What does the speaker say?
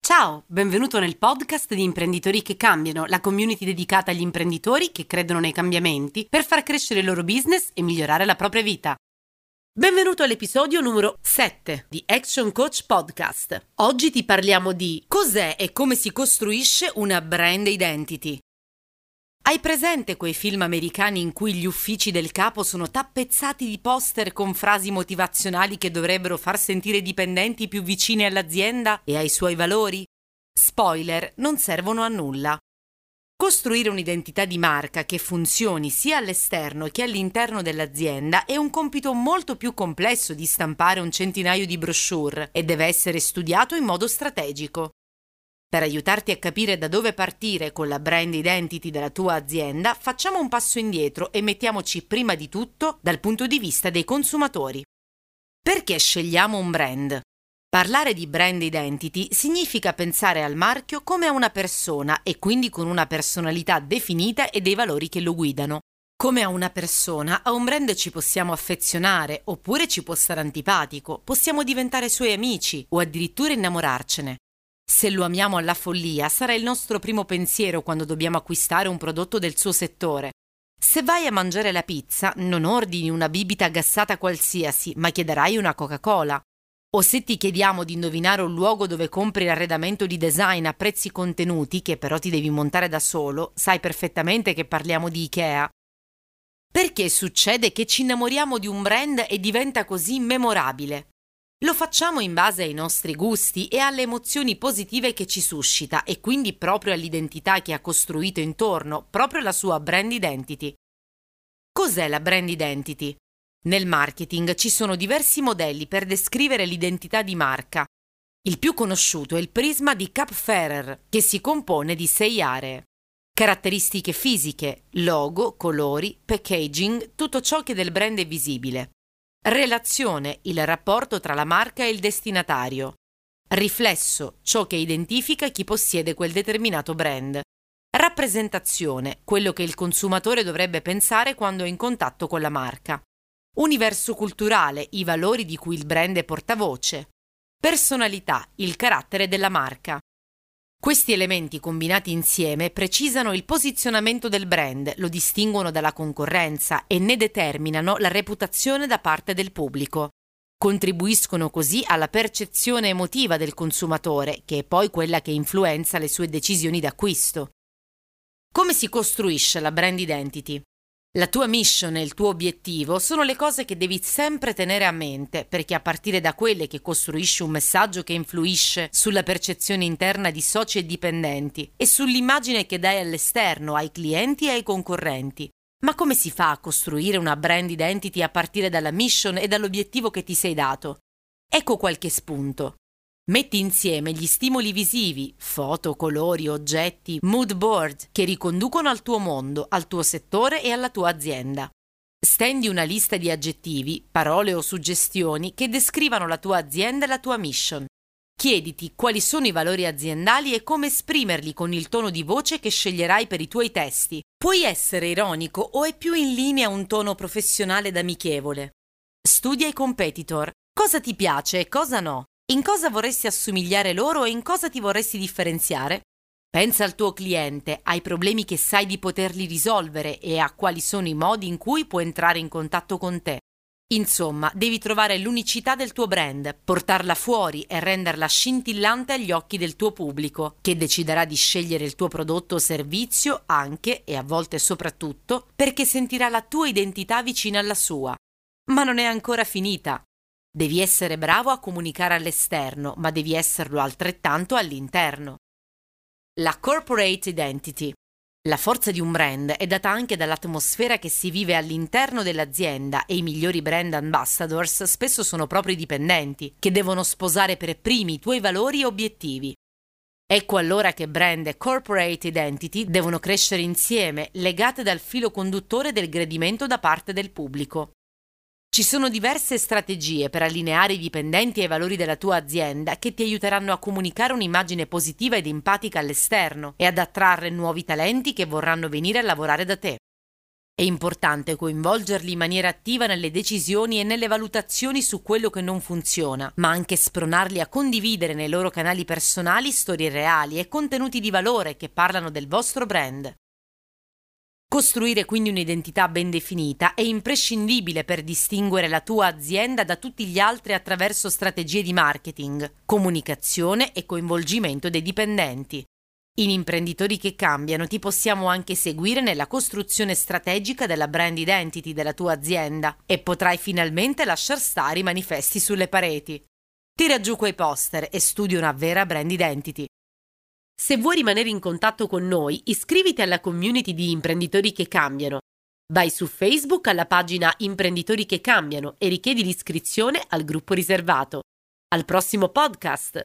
Ciao, benvenuto nel podcast di Imprenditori che cambiano, la community dedicata agli imprenditori che credono nei cambiamenti per far crescere il loro business e migliorare la propria vita. Benvenuto all'episodio numero 7 di Action Coach Podcast. Oggi ti parliamo di cos'è e come si costruisce una brand identity. Hai presente quei film americani in cui gli uffici del capo sono tappezzati di poster con frasi motivazionali che dovrebbero far sentire i dipendenti più vicini all'azienda e ai suoi valori? Spoiler, non servono a nulla. Costruire un'identità di marca che funzioni sia all'esterno che all'interno dell'azienda è un compito molto più complesso di stampare un centinaio di brochure e deve essere studiato in modo strategico. Per aiutarti a capire da dove partire con la brand identity della tua azienda, facciamo un passo indietro e mettiamoci prima di tutto dal punto di vista dei consumatori. Perché scegliamo un brand? Parlare di brand identity significa pensare al marchio come a una persona e quindi con una personalità definita e dei valori che lo guidano. Come a una persona, a un brand ci possiamo affezionare oppure ci può stare antipatico, possiamo diventare suoi amici o addirittura innamorarcene. Se lo amiamo alla follia, sarà il nostro primo pensiero quando dobbiamo acquistare un prodotto del suo settore. Se vai a mangiare la pizza, non ordini una bibita gassata qualsiasi, ma chiederai una Coca-Cola. O se ti chiediamo di indovinare un luogo dove compri l'arredamento di design a prezzi contenuti, che però ti devi montare da solo, sai perfettamente che parliamo di Ikea. Perché succede che ci innamoriamo di un brand e diventa così memorabile? Lo facciamo in base ai nostri gusti e alle emozioni positive che ci suscita e quindi proprio all'identità che ha costruito intorno, proprio alla sua brand identity. Cos'è la brand identity? Nel marketing ci sono diversi modelli per descrivere l'identità di marca. Il più conosciuto è il prisma di Kapferer, che si compone di sei aree. Caratteristiche fisiche, logo, colori, packaging, tutto ciò che del brand è visibile. Relazione, il rapporto tra la marca e il destinatario. Riflesso, ciò che identifica chi possiede quel determinato brand. Rappresentazione, quello che il consumatore dovrebbe pensare quando è in contatto con la marca. Universo culturale, i valori di cui il brand è portavoce. Personalità, il carattere della marca. Questi elementi combinati insieme precisano il posizionamento del brand, lo distinguono dalla concorrenza e ne determinano la reputazione da parte del pubblico. Contribuiscono così alla percezione emotiva del consumatore, che è poi quella che influenza le sue decisioni d'acquisto. Come si costruisce la brand identity? La tua mission e il tuo obiettivo sono le cose che devi sempre tenere a mente, perché a partire da quelle che costruisci un messaggio che influisce sulla percezione interna di soci e dipendenti e sull'immagine che dai all'esterno ai clienti e ai concorrenti. Ma come si fa a costruire una brand identity a partire dalla mission e dall'obiettivo che ti sei dato? Ecco qualche spunto. Metti insieme gli stimoli visivi, foto, colori, oggetti, mood board che riconducono al tuo mondo, al tuo settore e alla tua azienda. Stendi una lista di aggettivi, parole o suggestioni che descrivano la tua azienda e la tua mission. Chiediti quali sono i valori aziendali e come esprimerli con il tono di voce che sceglierai per i tuoi testi. Puoi essere ironico o è più in linea un tono professionale ed amichevole. Studia i competitor. Cosa ti piace e cosa no? In cosa vorresti assomigliare loro e in cosa ti vorresti differenziare? Pensa al tuo cliente, ai problemi che sai di poterli risolvere e a quali sono i modi in cui può entrare in contatto con te. Insomma, devi trovare l'unicità del tuo brand, portarla fuori e renderla scintillante agli occhi del tuo pubblico, che deciderà di scegliere il tuo prodotto o servizio anche e a volte soprattutto perché sentirà la tua identità vicina alla sua. Ma non è ancora finita. Devi essere bravo a comunicare all'esterno, ma devi esserlo altrettanto all'interno. La corporate identity. La forza di un brand è data anche dall'atmosfera che si vive all'interno dell'azienda e i migliori brand ambassadors spesso sono proprio i dipendenti, che devono sposare per primi i tuoi valori e obiettivi. Ecco allora che brand e corporate identity devono crescere insieme, legate dal filo conduttore del gradimento da parte del pubblico. Ci sono diverse strategie per allineare i dipendenti ai valori della tua azienda che ti aiuteranno a comunicare un'immagine positiva ed empatica all'esterno e ad attrarre nuovi talenti che vorranno venire a lavorare da te. È importante coinvolgerli in maniera attiva nelle decisioni e nelle valutazioni su quello che non funziona, ma anche spronarli a condividere nei loro canali personali storie reali e contenuti di valore che parlano del vostro brand. Costruire quindi un'identità ben definita è imprescindibile per distinguere la tua azienda da tutti gli altri attraverso strategie di marketing, comunicazione e coinvolgimento dei dipendenti. In imprenditori che cambiano ti possiamo anche seguire nella costruzione strategica della brand identity della tua azienda e potrai finalmente lasciar stare i manifesti sulle pareti. Tira giù quei poster e studia una vera brand identity. Se vuoi rimanere in contatto con noi, iscriviti alla community di imprenditori che cambiano. Vai su Facebook alla pagina Imprenditori che cambiano e richiedi l'iscrizione al gruppo riservato. Al prossimo podcast!